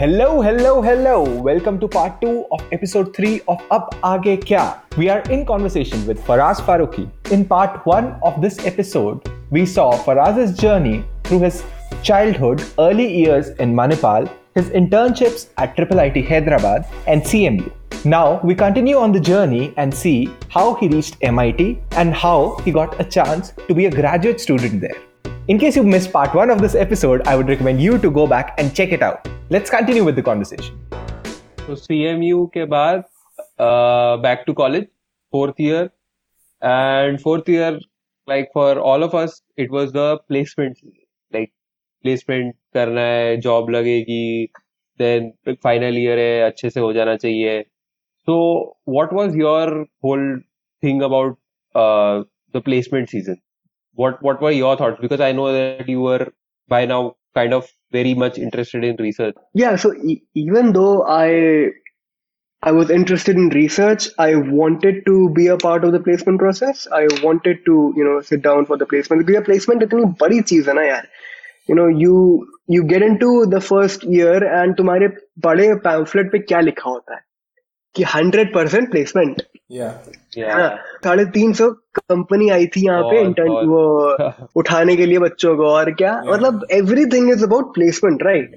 Hello, hello, hello. Welcome to part 2 of episode 3 of Ab Aage Kya. We are in conversation with Faraz Faruqi. In part 1 of this episode, we saw Faraz's journey through his childhood, early years in Manipal, his internships at Triple Hyderabad, and CMU. Now we continue on the journey and see how he reached MIT and how he got a chance to be a graduate student there. In case you missed part one of this episode, I would recommend you to go back and check it out Let's continue with the conversation. तो CMU के बाद uh, back to college, fourth year, and fourth year, like for all of us, it was the placement, like placement करना है, job लगेगी, then final year है, अच्छे से हो जाना चाहिए. So, what was your whole thing about uh, the placement season? What what were your thoughts? Because I know that you were by now kind of very much interested in research. Yeah, so e- even though I I was interested in research, I wanted to be a part of the placement process. I wanted to, you know, sit down for the placement. Because placement इतनी बड़ी चीज है ना यार. You know, you you get into the first year and तुम्हारे बड़े pamphlet पे क्या लिखा होता है कि हंड्रेड परसेंट प्लेसमेंट Yeah. साढ़े तीन सौ कंपनी आई थी यहाँ पे इंटर्न वो उठाने के लिए बच्चों को और क्या। मतलब everything is about placement right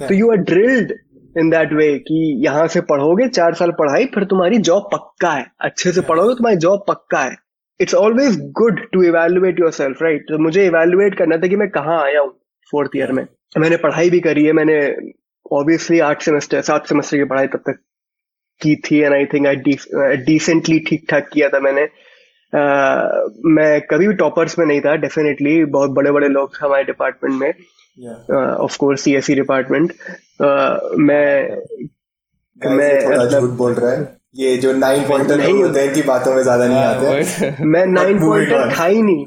तो you are drilled in that way कि यहाँ से पढ़ोगे चार साल पढ़ाई फिर तुम्हारी जॉब पक्का है। अच्छे से पढ़ोगे तुम्हारी जॉब पक्का है। It's always good to evaluate yourself right तो मुझे इवेलुएट करना था कि मैं कहाँ आया हूँ फोर्थ ईयर में। मैंने पढ़ाई भी करी है मैंने ऑब्वियसली आठ सेमेस्टर सात सेमेस्टर की पढ़ाई तब तक की थी and I think I decently ठीक ठाक किया था मैंने। Uh, मैं कभी भी टॉपर्स में नहीं था डेफिनेटली बहुत बड़े बड़े लोग थे हमारे डिपार्टमेंट में। ऑफ़ कोर्स सीएससी डिपार्टमेंट मैं मैं मैं मतलब- झूठ बोल रहा है। ये जो नाइन पॉइंटर नहीं। होते हैं इनकी बातों में ज़्यादा नहीं हाँ, आते। मैं नाइन पॉइंटर था ही नहीं।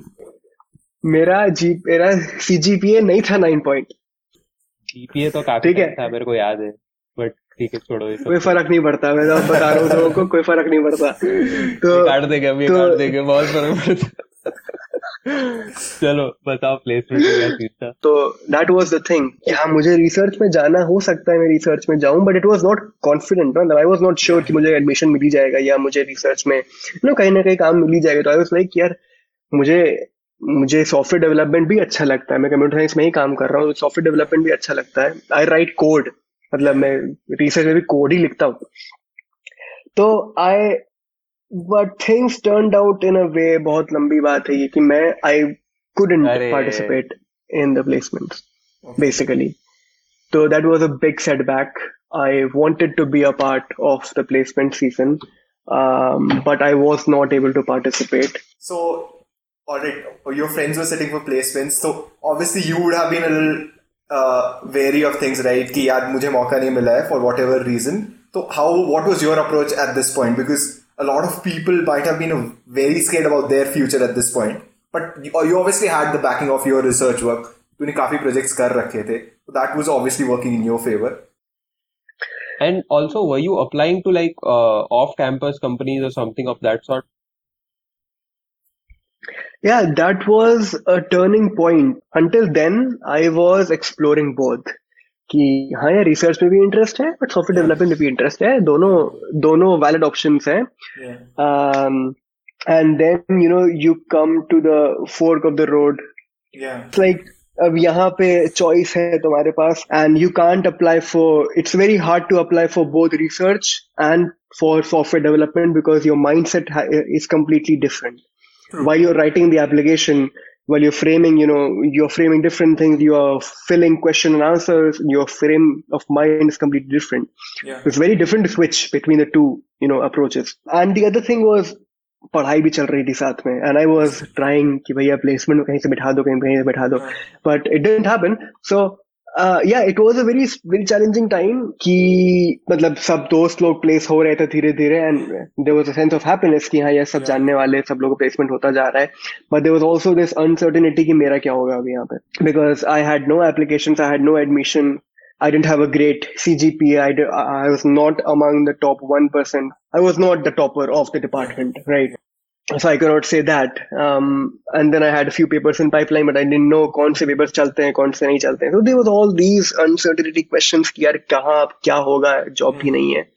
मेरा जी मेरा सीजीपीए नहीं था नाइन पॉइंट GPA तो काफ़ी ठीक है। अच्छा था मेरे को याद है। बट ठीक है छोड़ो ये कोई फ़र्क नहीं पड़ता मैं तो बता रहा हूँ लोगों को कोई फ़र्क नहीं पड़ता। तो काट देंगे अभी तो- काट देंगे बहुत फ़र्क पड़ता। चलो बताओ प्लेसमेंट का क्या सीन था? तो दैट वाज द थिंग कि हाँ मुझे रिसर्च में जाना हो सकता है मैं रिसर्च में जाऊँ but it was not confident मतलब आई वाज नॉट श्योर कि मुझे एडमिशन मिल ही जाएगा या मुझे रिसर्च में यू नो कहीं ना कहीं काम मिल ही जाएगा। तो आई वाज लाइक यार मुझे मुझे सॉफ्टवेयर डेवलपमेंट भी अच्छा लगता है। मैं कंप्यूटर साइंस में ही काम कर रहा हूँ सॉफ्टवेयर डेवलपमेंट भी अच्छा लगता है। आई राइट कोड मतलब मैं रिसर्च में भी कोड ही लिखता हूँ तो I but things turn out in a way बहुत लंबी बात है ये कि मैं आई couldn't अरे। participate in the placements basically so that was a big setback i wanted to be a part of the placement season um, but i was not able to participate So, alright, your friends were sitting for placements. So, obviously, you would have been a little uh, wary of things, right? कि यार मुझे मौका नहीं मिला है for whatever reason. So, how? What was your approach at this point? Because a lot of people might have been very scared about their future at this point. But you, you obviously had the backing of your research work. तूने काफी projects कर रखे थे. So that was obviously working in your favor. and also were you applying to like uh, off campus companies or something of that sort yeah that was a turning point until then i was exploring both कि हाँ यार research में भी interest है but software development में भी interest है दोनों दोनों वैलिड ऑप्शंस हैं Yeah. um, and then you know you come to the fork of the road Yeah. it's like अब यहाँ पे चॉइस है तुम्हारे पास and you can't apply for it's very hard to apply for both research and for software development because your mind set is completely different while you're writing the application while you're framing you know you're framing different things you're filling question and answers your frame of mind is completely different Yeah. it's very different to switch between the two you know approaches and the other thing was पढ़ाई भी चल रही थी साथ में and I was trying कि भैया placement में कहीं से बैठा दो कहीं कहीं से बैठा दो but it didn't happen so yeah it was a very very challenging time कि मतलब सब दोस्त लोग प्लेस हो रहे थे धीरे धीरे and there was a sense of happiness कि हाँ ये सब जानने वाले सब लोगों प्लेसमेंट होता जा रहा है but there was also this uncertainty कि मेरा क्या होगा अभी यहाँ पे because I had no applications I had no admission I didn't have a great CGPA. I, d- I was not among the top 1%. I was not the topper of the department, right? So I cannot say that. Um, and then I had a few papers in pipeline, but I didn't know कौन से papers चलते हैं कौन से नहीं चलते हैं. So there was all these uncertainty questions कि यार कहाँ क्या होगा job भी नहीं है,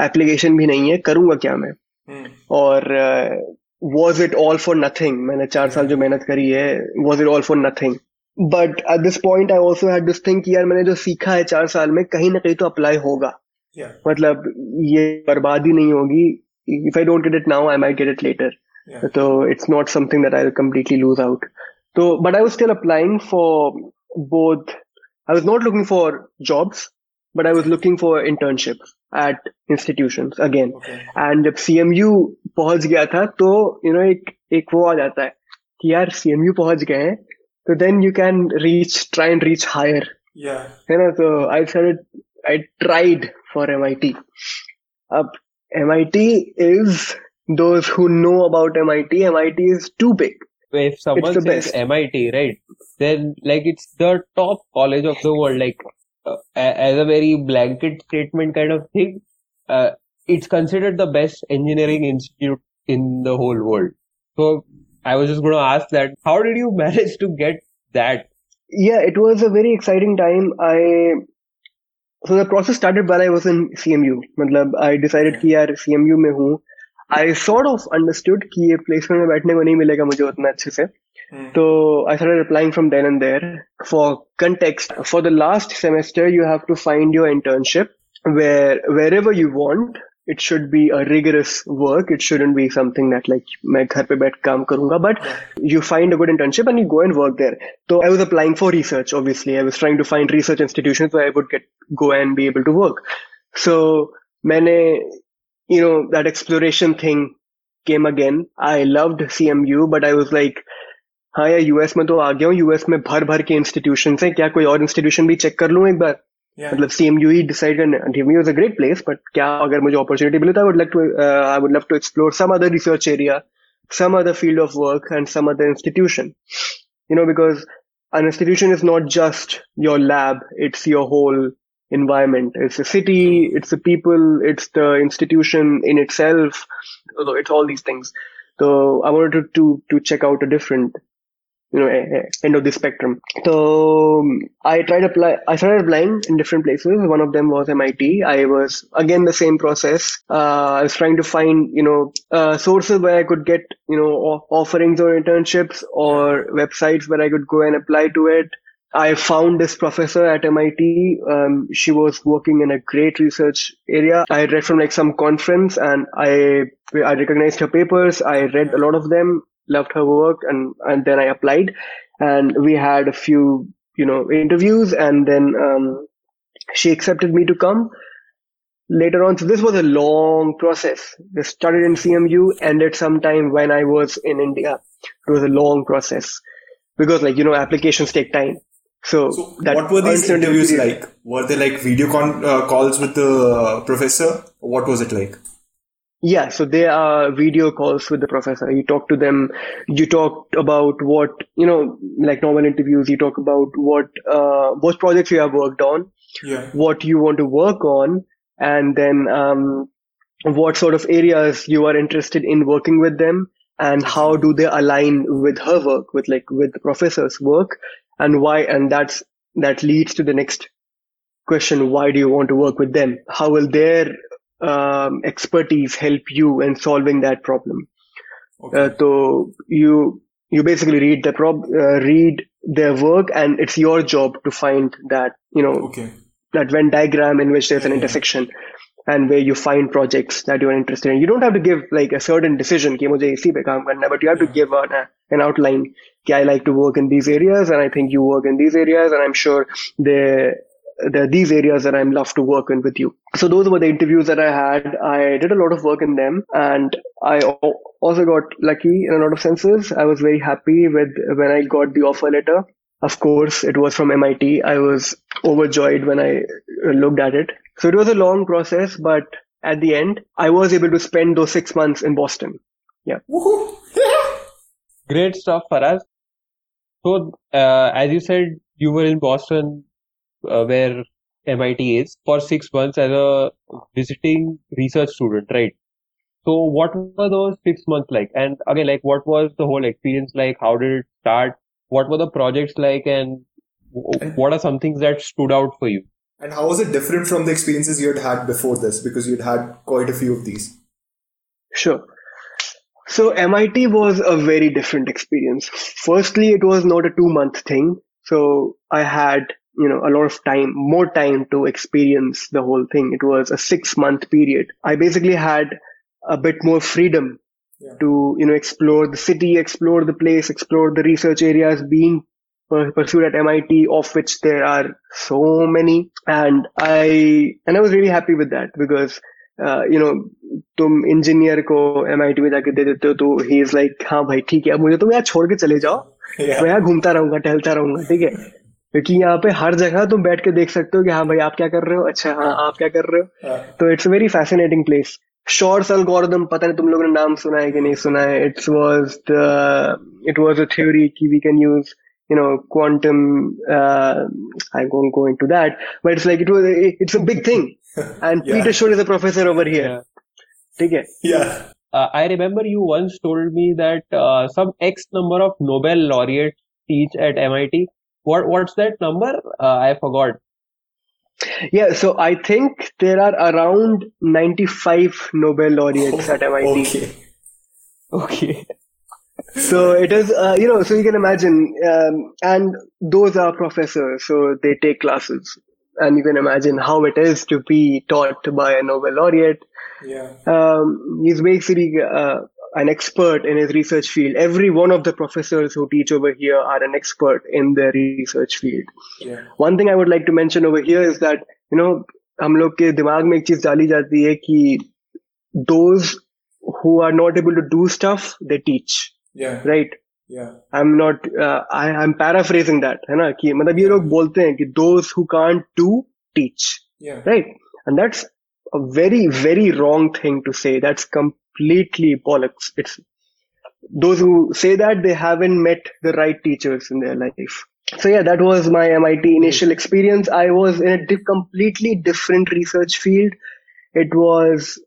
application भी नहीं है, करूँगा क्या मैं? Hmm. और uh, was it all for nothing? मैंने चार साल जो मेहनत करी है, was it all for nothing? But at this point I also had this thing कि यार मैंने जो सीखा है चार साल में कहीं ना कहीं तो apply होगा. Yeah. मतलब ये बर्बादी नहीं होगी if I don't get it now, I might get it later. Yeah. So it's not something that I'll completely lose out. So, but I was still applying for both. I was not looking for jobs, but I was looking for internships at institutions again. Okay. And जब CMU पहुंच गया था तो you know एक एक वो आ जाता है कि यार CMU पहुंच गए हैं तो then you can reach try and reach higher. Yeah. You know, so I started I tried for MIT. अब MIT is those who know about MIT. MIT is too big. If someone says best. MIT, right, then like it's the top college of the world. Like uh, as a very blanket statement kind of thing, uh, it's considered the best engineering institute in the whole world. So I was just going to ask that: How did you manage to get that? Yeah, it was a very exciting time. I so the process started while I was in CMU. मतलब I decided कि यार CMU में हूँ I sort of understood कि ये placement में बैठने को नहीं मिलेगा मुझे उतना अच्छे से hmm. So I started applying from then and there. For context, for the last semester, you have to find your internship where wherever you want it should be a rigorous work. It shouldn't be something that like मैं घर पे बैठ काम करूंगा. But you find a good internship and you go and work there. So I was applying for research. Obviously, I was trying to find research institutions where I would get go and be able to work. So मैंने you know that exploration thing came again. I loved CMU, but I was like हाँ यार US में तो आ गया हूँ US में भर भर के इंस्टीट्यूशन है क्या कोई और इंस्टीट्यूशन भी चेक कर लूँ एक बार मतलब सेम यू ही decide ढीमी was a great place but क्या अगर मुझे अपॉर्चुनिटी मिले तो I would like to I would love to explore some other research area some other field of work and some other institution you know because an institution is not just your lab it's your whole environment it's a city it's the people it's the institution in itself it's all these things so i wanted to to, to check out a different you know end of the spectrum so um, i tried apply i started applying in different places one of them was mit i was again the same process uh, i was trying to find you know uh, sources where i could get you know offerings or internships or websites where i could go and apply to it I found this professor at MIT. Um, she was working in a great research area. I read from like some conference and I I recognized her papers. I read a lot of them loved her work and and then I applied. And we had a few you know interviews and then um, she accepted me to come. Later on so this was a long process. This started in cmu ended sometime when i was in india. It was a long process because like you know applications take time. So, so what were these interviews like? Were they like video con- uh, calls with the professor? What was it like yeah, so they are video calls with the professor. You talk to them. You talk about what you know, like normal interviews. You talk about what uh, what projects you have worked on, yeah. what you want to work on, and then um, what sort of areas you are interested in working with them, and how do they align with her work, with like with the professor's work, and why. And that's that leads to the next question: Why do you want to work with them? How will their um, expertise help you in solving that problem. Okay. Uh, so you you basically read the prob uh, read their work, and it's your job to find that you know okay. that Venn diagram in which there's an yeah. intersection, and where you find projects that you're interested in. You don't have to give like a certain decision, but you have to give an, an outline. I like to work in these areas, and I think you work in these areas, and I'm sure the there are these areas that I'm love to work in with you. So those were the interviews that I had. I did a lot of work in them and I also got lucky in a lot of senses. I was very happy with when I got the offer letter. Of course, it was from MIT. I was overjoyed when I looked at it. So it was a long process, but at the end, I was able to spend those six months in Boston. Yeah. Great stuff, Faraz. So, uh, as you said, you were in Boston uh, where MIT is for six months as a visiting research student, right? So what were those six months like? And again, like what was the whole experience like? How did it start? What were the projects like? And what are some things that stood out for you? And how was it different from the experiences you had had before this? Because you'd had quite a few of these. Sure. So MIT was a very different experience. Firstly, it was not a two month thing. So I had, you know, a lot of time, more time to experience the whole thing. It was a six month period. I basically had a bit more freedom yeah. to, you know, explore the city, explore the place, explore the research areas being pursued at MIT, of which there are so many. And I, and I was really happy with that because you know तुम engineer को M आई T में जाके दे देते हो तो he is like हाँ भाई ठीक है अब मुझे तुम यहाँ छोड़ के चले जाओ yeah. मैं यहाँ घूमता रहूंगा टहलता रहूंगा ठीक है क्योंकि यहाँ पे हर जगह तुम बैठ के देख सकते हो कि हाँ भाई आप क्या कर रहे हो अच्छा हाँ आप क्या कर रहे हो तो it's a very fascinating place shorts algorithm पता नहीं तुम लोगों ने नाम सुना है कि नहीं सुना है it's was the it was a theory कि we can use you know quantum uh, i won't go into that but it's like it was it's a big thing and yeah. Peter Shor is a professor over here. Yeah. Yeah. Uh, I remember you once told me that uh, some X number of Nobel laureates teach at MIT. What what's that number? Uh, I forgot. Yeah, so I think there are around 95 Nobel laureates oh, at MIT. Okay. Okay. so it is, uh, you know, so you can imagine, um, and those are professors, so they take classes and you can imagine how it is to be taught by a Nobel laureate. Yeah. Um, he's basically uh, an expert in his research field. Every one of the professors who teach over here are an expert in their research field. Yeah. One thing I would like to mention over here is that you know हम लोग के दिमाग में एक चीज डाली जाती है कि those who are not able to do stuff they teach. Yeah. Right. I am not I am paraphrasing that है ना कि मतलब ये लोग बोलते हैं कि those who can't do teach right and that's a very very wrong thing to say. That's completely bollocks. It's those who say that they haven't met the right teachers in their life. So yeah that was my mit initial experience. I was in a completely different research field. It was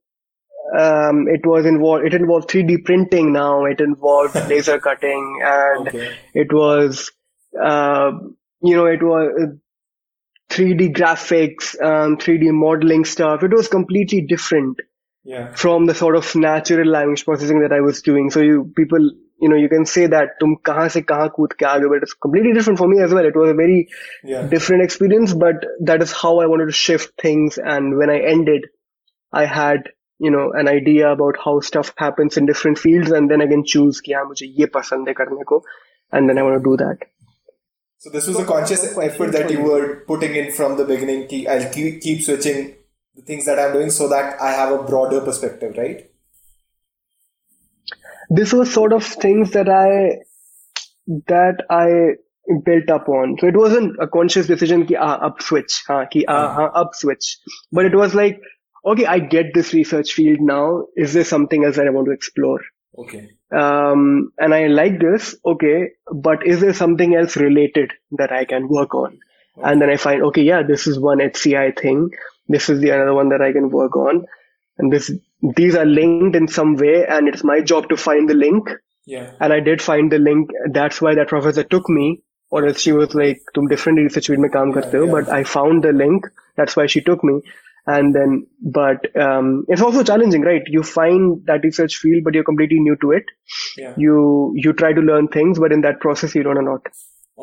um, it was involved it involved 3d printing now. It involved laser cutting and okay. it was uh, you know it was 3D graphics, um, 3D modeling stuff. It was completely different yeah. from the sort of natural language processing that I was doing. So you people, you know, you can say that tum kahan se kahan kood ke aage, but it's completely different for me as well. It was a very yeah. different experience, but that is how I wanted to shift things. And when I ended, I had you know an idea about how stuff happens in different fields, and then I can choose ki haan, mujhe ye pasand hai karne ko, and then I want to do that. So this was a conscious effort that you were putting in from the beginning. Ki I'll keep, keep switching the things that I'm doing so that I have a broader perspective, right? This was sort of things that I that I built up on. So it wasn't a conscious decision ki ah, up switch, हाँ, ki ah, हाँ, up switch. But it was like okay, I get this research field now. Is there something else that I want to explore? Okay. Um, and I like this. Okay. But is there something else related that I can work on? Okay. And then I find, okay, yeah, this is one HCI thing. This is the another one that I can work on. And this, these are linked in some way. And it's my job to find the link. Yeah. And I did find the link. That's why that professor took me or else she was like, तुम different research field में काम करते हो. But I found the link. That's why she took me and then but um, it's also challenging right? You find that research field but you're completely new to it yeah. you you try to learn things but in that process you don't know lot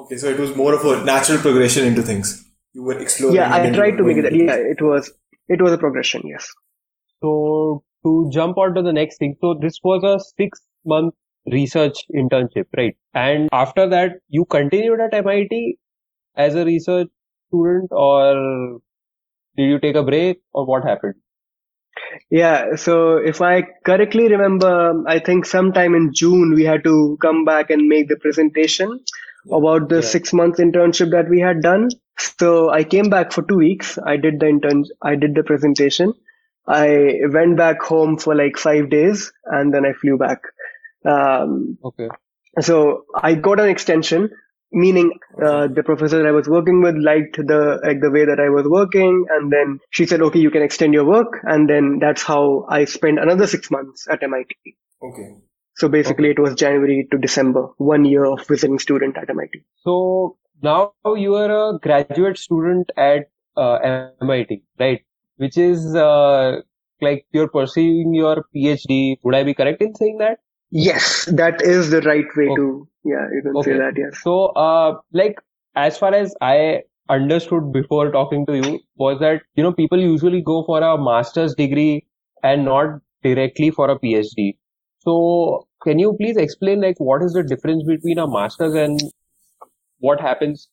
okay so it was more of a natural progression into things. You were exploring yeah i tried to make it yeah it was it was a progression yes. So to jump on to the next thing so this was a six month research internship right? And after that you continued at mit as a research student or did you take a break or what happened? Yeah, so if I correctly remember, I think sometime in June we had to come back and make the presentation about the yeah. six months internship that we had done. So I came back for two weeks. I did the intern, I did the presentation. I went back home for like five days and then I flew back. Um, okay. So I got an extension meaning uh, the professor that I was working with liked the like the way that I was working, and then she said, "Okay, you can extend your work," and then that's how I spent another six months at MIT. Okay. So basically, okay. it was January to December, one year of visiting student at MIT. So now you are a graduate student at uh, MIT, right? Which is uh, like you're pursuing your PhD. Would I be correct in saying that? Yes, that is the right way okay. to yeah, you can okay. say that. Yes. So, uh, like as far as I understood before talking to you was that you know people usually go for a master's degree and not directly for a PhD. So, can you please explain like what is the difference between a master's and what happens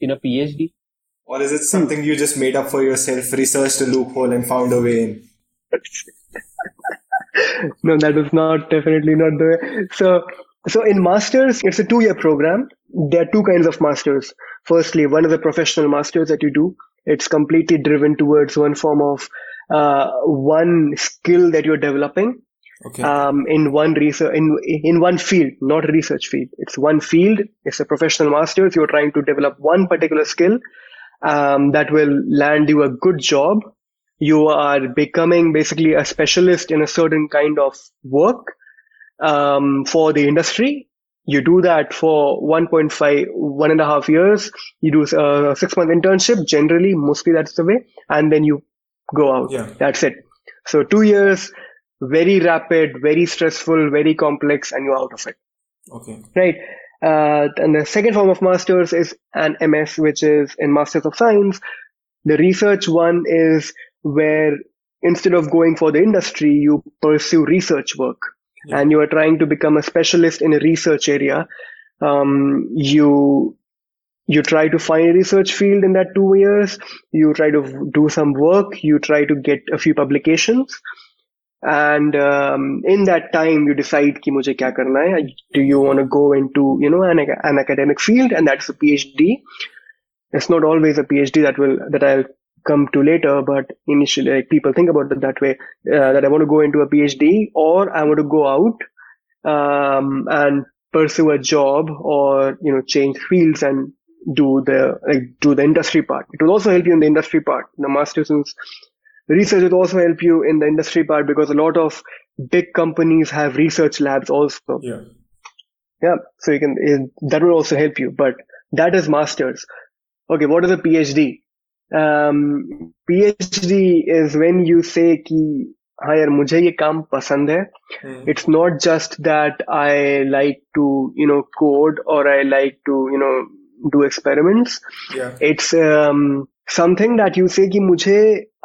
in a PhD? Or is it something you just made up for yourself, researched a loophole, and found a way in? no, that is not definitely not the way. So, so in masters, it's a two-year program. There are two kinds of masters. Firstly, one is a professional masters that you do. It's completely driven towards one form of uh, one skill that you're developing. Okay. Um, in one research, in in one field, not a research field. It's one field. It's a professional masters. You're trying to develop one particular skill um, that will land you a good job. You are becoming basically a specialist in a certain kind of work um, for the industry. You do that for 1.5, one and a half years. You do a six month internship. Generally, mostly that's the way. And then you go out. Yeah. That's it. So two years, very rapid, very stressful, very complex, and you're out of it. Okay. Right. Uh, and the second form of masters is an MS, which is in Masters of Science. The research one is where instead of going for the industry, you pursue research work yeah. and you are trying to become a specialist in a research area. Um, you you try to find a research field in that two years you try to do some work you try to get a few publications and um, in that time you decide ki mujhe kya karna hai do you want to go into you know an, an academic field and that's a phd it's not always a phd that will that i'll come to later but initially like, people think about it that way uh, that i want to go into a phd or i want to go out um, and pursue a job or you know change fields and do the like do the industry part it will also help you in the industry part the masters research will also help you in the industry part because a lot of big companies have research labs also. Yeah. Yeah. So you can, that will also help you, but that is masters. Okay. What is a PhD? Um, PhD is when you say ki, हाँ यार मुझे ये काम पसंद है it's not just that I like to you no code और I like to you know do experiments it's something that you say ki mujhe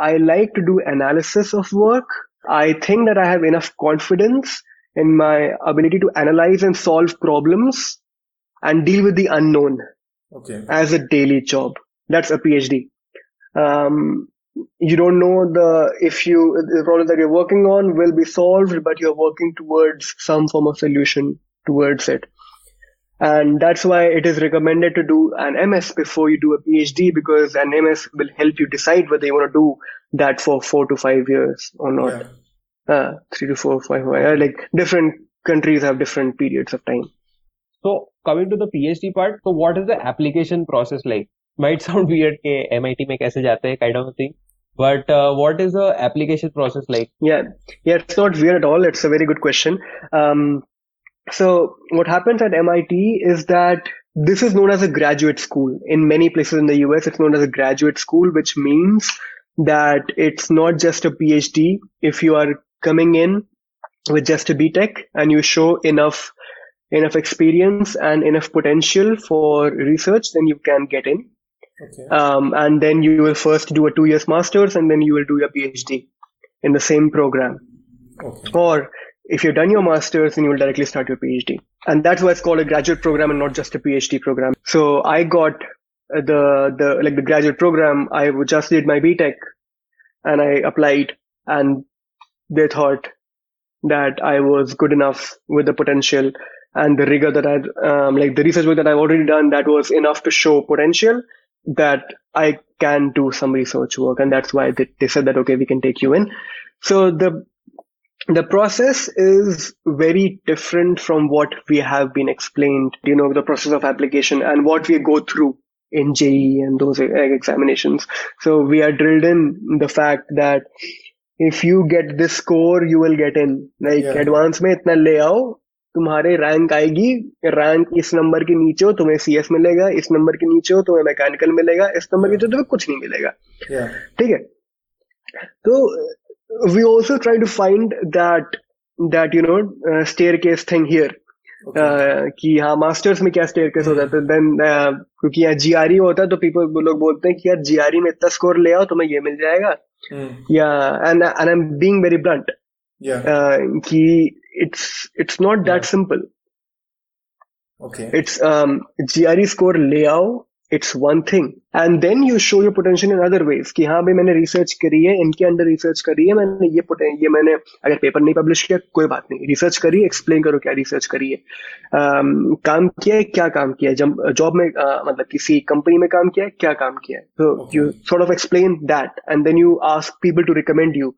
I like to do analysis of work. I think that I have enough confidence in my ability to analyze and solve problems and deal with the unknown okay. as a daily job. That's a PhD. Um, you don't know the if you the problem that you're working on will be solved, but you're working towards some form of solution towards it. And that's why it is recommended to do an ms before you do a phd because an ms will help you decide whether you want to do that for four to five years or not. Yeah. uh, three to four five uh, like different countries have different periods of time. So coming to the phd part so what is the application process like might sound weird ke mit mein kaise jate hai kind of a but uh, what is the application process like yeah yeah it's not weird at all it's a very good question um, so what happens at MIT is that this is known as a graduate school. In many places in the US, it's known as a graduate school, which means that it's not just a PhD. If you are coming in with just a BTech and you show enough enough experience and enough potential for research, then you can get in. Okay. Um, and then you will first do a two years masters and then you will do your PhD in the same program. Okay. Or if you've done your master's, then you will directly start your PhD. And that's why it's called a graduate program and not just a PhD program. So I got the, the, like the graduate program. I just did my BTech and I applied and they thought that I was good enough with the potential and the rigor that I'd, um, like the research work that I've already done that was enough to show potential that I can do some research work, and that's why they, they said that okay, we can take you in. So the the process is very different from what we have been explained, you know, the process of application and what we go through in JEE and those examinations. So we are drilled in the fact that if you get this score, you will get in. Like yeah. advance में itna ले तुम्हारे rank आएगी rank इस number के नीचे हो तुम्हें C S मिलेगा इस नंबर के नीचे हो तुम्हें मैकेनिकल मिलेगा इस नंबर के नीचे तुम्हें कुछ नहीं मिलेगा। ठीक है? तो we to find that that you know uh, staircase thing here. Okay. uh, कि हाँ मास्टर्स में क्या स्टेयर केस होता है? देन uh, क्योंकि यहाँ जीआरई होता है तो पीपल लोग बोलते हैं कि यार जी जीआरई में इतना स्कोर ले आओ तुम्हें ये मिल जाएगा। या and and i'm being very blunt. Yeah. Uh, कि it's it's not that simple. Okay. It's um GRE score layout it's one thing and then you show your potential in other ways कि हाँ भाई मैंने research करी है इनके under research करी है मैंने ये ये मैंने अगर पेपर नहीं पब्लिश किया कोई बात नहीं। रिसर्च करी एक्सप्लेन करो क्या रिसर्च करी है। Um, काम किया है क्या काम किया है? जब जॉब में uh, मतलब किसी कंपनी में काम किया है क्या काम किया है? तो you sort of explain that and then you ask people to recommend you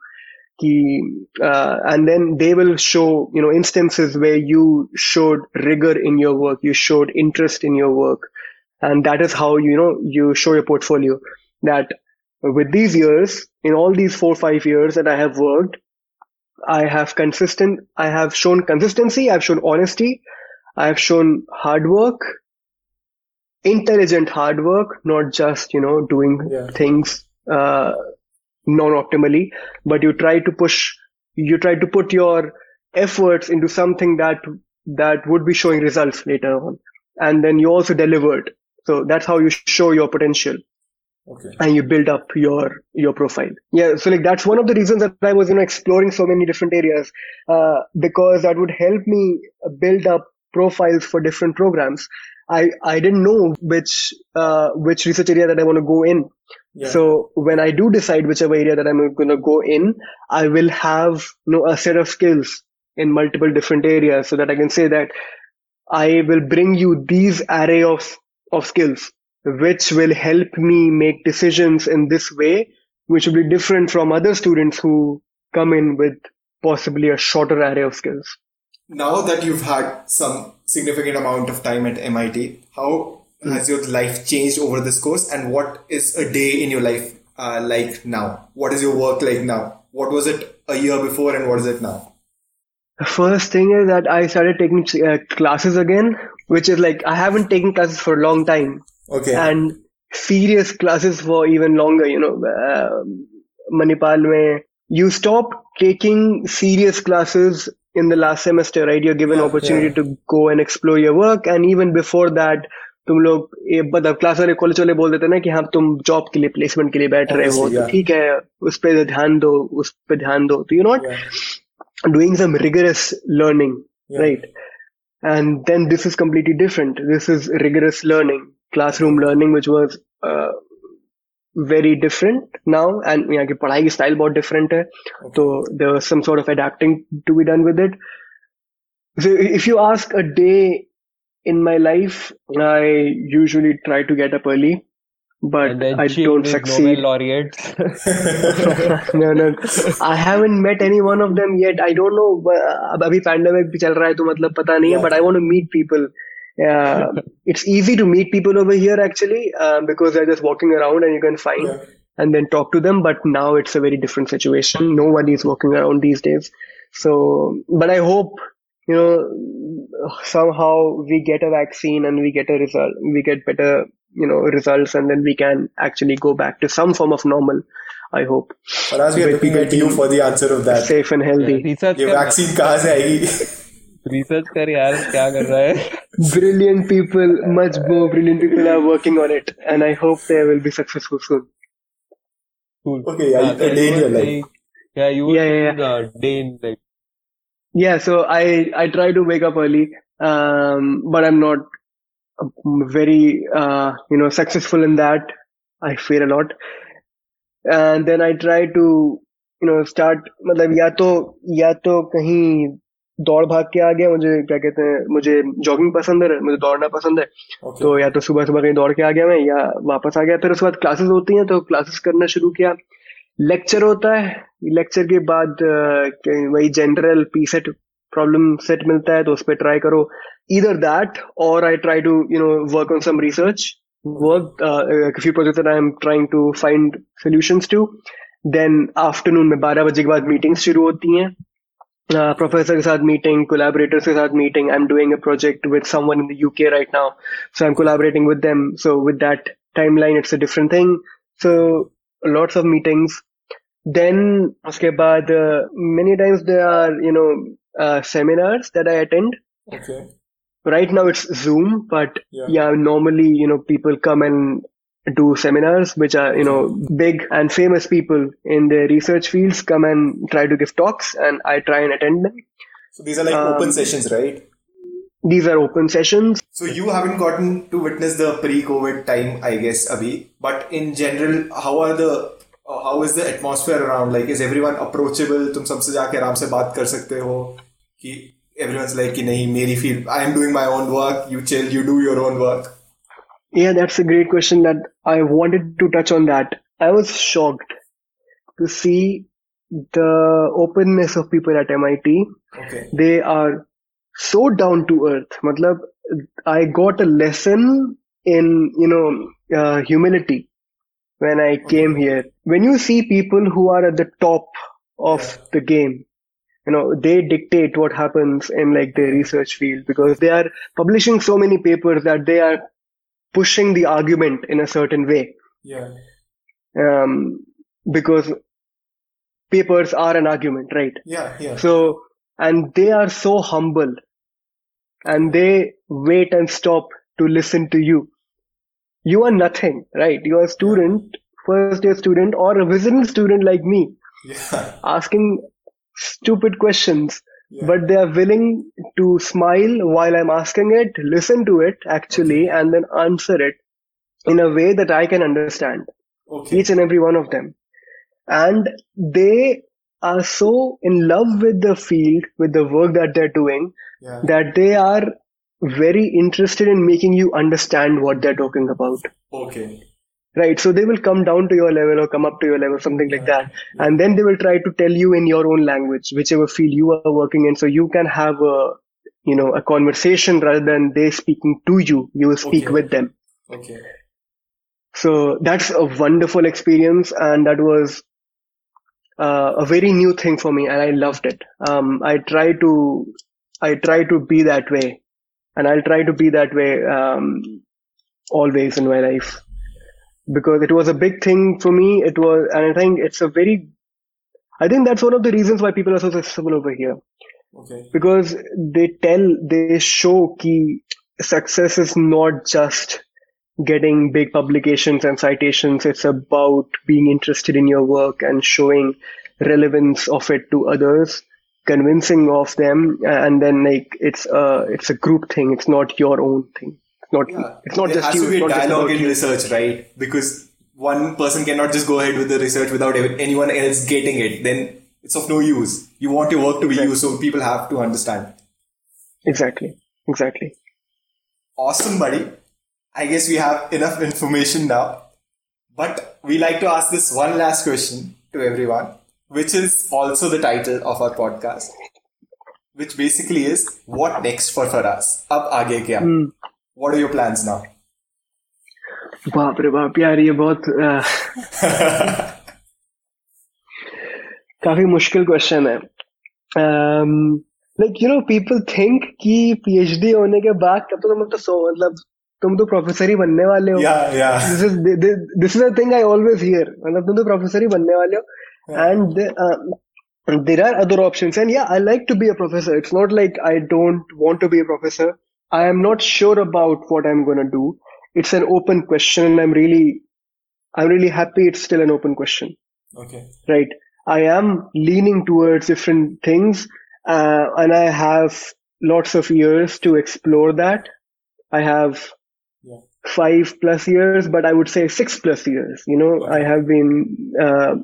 uh, and then they will show you know instances where you showed rigor in your work you showed interest in your work and that is how you know you show your portfolio that with these years in all these four five years that i have worked i have consistent i have shown consistency i've shown honesty i've shown hard work intelligent hard work not just you know doing yeah. things uh, non-optimally but you try to push you try to put your efforts into something that that would be showing results later on and then you also delivered so that's how you show your potential. Okay. And you build up your your profile. Yeah. So like that's one of the reasons that I was you know exploring so many different areas uh, because that would help me build up profiles for different programs. I I didn't know which uh, which research area that I want to go in. Yeah. So when I do decide whichever area that I'm going to go in, I will have you know a set of skills in multiple different areas so that I can say that I will bring you these array of of skills which will help me make decisions in this way which will be different from other students who come in with possibly a shorter array of skills now that you've had some significant amount of time at MIT how. Has your life changed over this course and what is a day in your life uh, like now what is your work like now what was it a year before and what is it now the first thing is that I started taking uh, classes again which is like I haven't taken classes for a long time. Okay. And serious classes for even longer, you know. Uh, Manipal, mein, you stop taking serious classes in the last semester, right? You're given yeah, opportunity yeah. to go and explore your work. And even before that, तुम लोग ये मतलब class वाले college वाले बोल देते ना कि हाँ तुम जॉब के लिए प्लेसमेंट के लिए बैठ रहे हो तो ठीक है उस पर ध्यान दो उस पर ध्यान दो। You not doing some rigorous learning right and then this is completely different this is rigorous learning classroom learning which was very different now and यहाँ की पढ़ाई की स्टाइल बहुत डिफरेंट है तो there some sort of adapting to be done with it if you ask a day in my life I usually try to get up early but I don't succeed. Nobel laureates. no, no, I haven't met any one of them yet. I don't know. अब अभी pandemic भी चल रहा है तो मतलब पता नहीं है. But I want to meet people. Uh, it's easy to meet people over here actually uh, because they're just walking around and you can find yeah. and then talk to them. But now it's a very different situation. Nobody is walking around these days. So, but I hope you know somehow we get a vaccine and we get a result. We get better you know results and then we can actually go back to some form of normal i hope but as we are looking at you for the answer of that safe and healthy yeah, research ये vaccine कहाँ से आएगी research कर यार क्या कर रहा है brilliant people much more brilliant people are working on it and i hope they will be successful soon cool okay yeah, yeah a day in your life yeah you yeah, yeah, yeah. Uh, day in like yeah so i i try to wake up early um but i'm not very uh, you know successful in that i fear a lot and then i try to you know start मतलब या तो या तो कहीं दौड़ भाग के आ गया मुझे क्या कहते हैं मुझे जॉगिंग पसंद है मुझे दौड़ना पसंद है okay. तो या तो सुबह सुबह कहीं दौड़ के आ गया मैं या वापस आ गया फिर उसके बाद क्लासेस होती हैं तो क्लासेस करना शुरू किया लेक्चर होता है। लेक्चर के बाद वही general P set problem set मिलता है तो उस पर ट्राई करो इधर दैट और I try to you know work on some research work few project I am trying to find solutions to then afternoon में बारह बजे के बाद मीटिंग्स शुरू होती हैं। प्रोफेसर के साथ मीटिंग कोलैबोरेटर्स के साथ meeting I am doing a project with someone in the UK right now so I am collaborating with them so with that timeline it's a different thing so lots of meetings then uske baad uh, many times there are you know uh, seminars that i attend. Okay. Right now it's zoom but Yeah. yeah normally you know people come and do seminars which are you know big and famous people in their research fields come and try to give talks and i try and attend them. So these are like Um, open sessions right? these are open sessions. So you haven't gotten to witness the pre-covid time i guess abhi but in general how are the uh, how is the atmosphere around like is everyone approachable तुम सबसे जाके आराम से बात कर सकते हो कि everyone's like कि नहीं मेरी field I am doing my own work you chill you do your own work yeah that's a great question that i wanted to touch on that i was shocked to see the openness of people at mit okay they are so down to earth matlab i got a lesson in you know uh, humility when i came here. When you see people who are at the top of the game you know they dictate what happens in like their research field because they are publishing so many papers that they are pushing the argument in a certain way. Yeah. Um, because papers are an argument right? Yeah yeah. So, and they are so humble and they wait and stop to listen to you. You are nothing, right? You are a student, first year student or a visiting student like me, yeah asking stupid questions, Yeah. but they are willing to smile while I'm asking it, listen to it actually, and then answer it in a way that I can understand okay each and every one of them. And they are so in love with the field, with the work that they're doing, yeah that they are very interested in making you understand what they're talking about. okay Right. So they will come down to your level or come up to your level, something like that. And then they will try to tell you in your own language, whichever field you are working in. So you can have a, you know, a conversation rather than they speaking to you. You will speak Okay. with them. okay So that's a wonderful experience, and that was uh, a very new thing for me, and I loved it. Um, I try to, I try to be that way, and I'll try to be that way um, always in my life. Because it was a big thing for me. It was, and I think it's a very, I think that's one of the reasons why people are so successful over here. Okay. Because they tell they show key success is not just getting big publications and citations. It's about being interested in your work and showing relevance of it to others convincing of them and then like it's a it's a group thing it's not your own thing it's not Yeah, it's not there just has you to be it's dialogue in research, right? Because one person cannot just go ahead with the research without anyone else getting it. Then it's of no use. You want your work to be used, so people have to understand. exactly exactly Awesome, buddy. I guess we have enough information now. But we like to ask this one last question to everyone, which is also the title of our podcast, which basically is what next for Faraz? Ab aage kya? Hmm. What are your plans now? बाप रे बाप यार ये बहुत अह, काफी मुश्किल question है like you know people think कि पीएचडी होने के बाद तब तो तुम तो सो मतलब तुम तो प्रोफेसर ही बनने वाले हो Yeah, yeah. This is this is a thing I always hear मतलब तुम तो प्रोफेसर ही बनने वाले हो and there are other options. And yeah i like to be a professor. It's not like i don't want to be a professor. I am not sure about what i'm going to do. It's an open question and i'm really i'm really happy it's still an open question. Okay. right. I am leaning towards different things uh, and i have lots of years to explore that. I have Yeah. five plus years but i would say six plus years. You know i have been uh,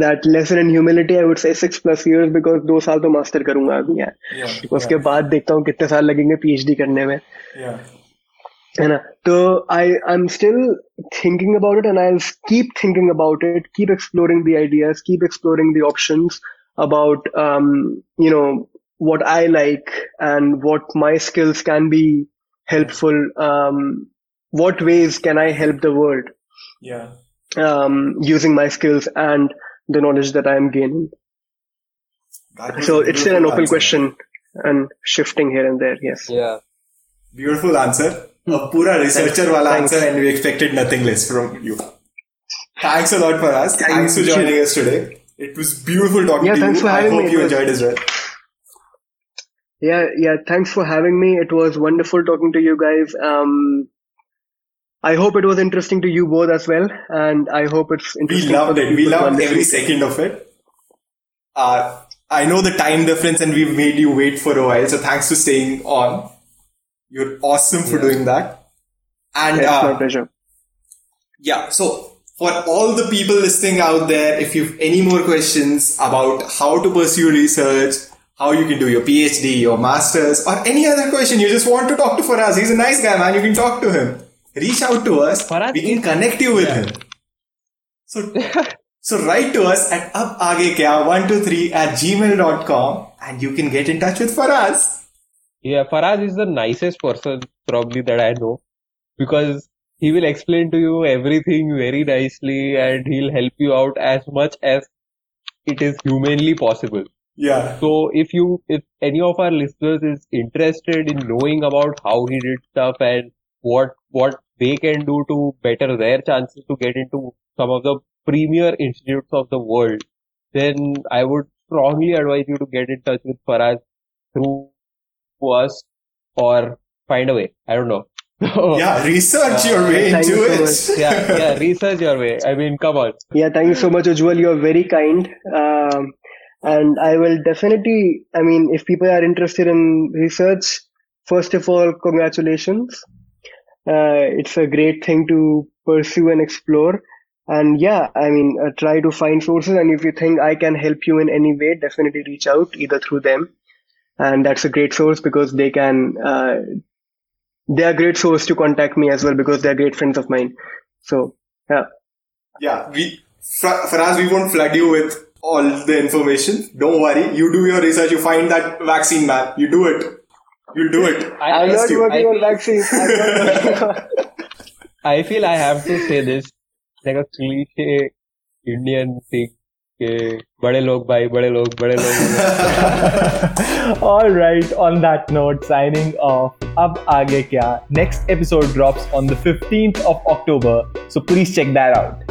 that lesson in humility i would say six plus years because दो साल तो master करूंगा अभी यार Yeah. उसके बाद देखता हूँ कितने साल लगेंगे पीएचडी करने में Yeah. And so I I'm still thinking about it, and I'll keep thinking about it, keep exploring the ideas, keep exploring the options about um, you know what I like and what my skills can be helpful. Um, what ways can I help the world? Yeah. Um, using my skills and the knowledge that I am gaining. So it's still an open answer. question and shifting here and there. Yes. Yeah. Beautiful answer. A pura researcher wala answer and we expected nothing less from you. Thanks a lot Faraz. Thanks, thanks for joining us today. It was beautiful talking yeah, to thanks you. For having I hope me. you enjoyed as well. Yeah, yeah. Thanks for having me. It was wonderful talking to you guys. Um, I hope it was interesting to you both as well, and I hope it's interesting. We loved it. We loved every second of it. Uh, I know the time difference, and we've made you wait for a while. So thanks for staying on. You're awesome for yeah. doing that. And yeah, uh, my pleasure. Yeah. So for all the people listening out there, if you've any more questions about how to pursue research, how you can do your PhD, your masters, or any other question you just want to talk to Faraz, he's a nice guy, man. You can talk to him. Reach out to us. Faraz we can connect you with yeah. him. So, so write to us at abagekya123 at gmail.com and you can get in touch with Faraz. Yeah, Faraz is the nicest person probably that I know because he will explain to you everything very nicely and he'll help you out as much as it is humanly possible. Yeah. So if you, if any of our listeners is interested in knowing about how he did stuff and what, what they can do to better their chances to get into some of the premier institutes of the world, then I would strongly advise you to get in touch with Faraz through us or find a way. I don't know. yeah, research uh, your way into it. So yeah, yeah, research your way. I mean, come on. Yeah, thank you so much, Ujwal. You are very kind. Um, and I will definitely, I mean, if people are interested in research, first of all, congratulations. Uh, it's a great thing to pursue and explore. And yeah, I mean, uh, try to find sources. And if you think I can help you in any way, definitely reach out either through them. And that's a great source because they can, uh, they are great source to contact me as well because they're great friends of mine. So, yeah. Yeah, we, for us we won't flood you with all the information. Don't worry. You do your research. You find that vaccine man. You do it. You'll do it. I, am not you. working I on vaccines. I feel I have to say this like a cliche Indian thing. बड़े लोग भाई बड़े लोग बड़े लोग all right on that note signing off अब आगे क्या next episode drops on the 15th of October so please check that out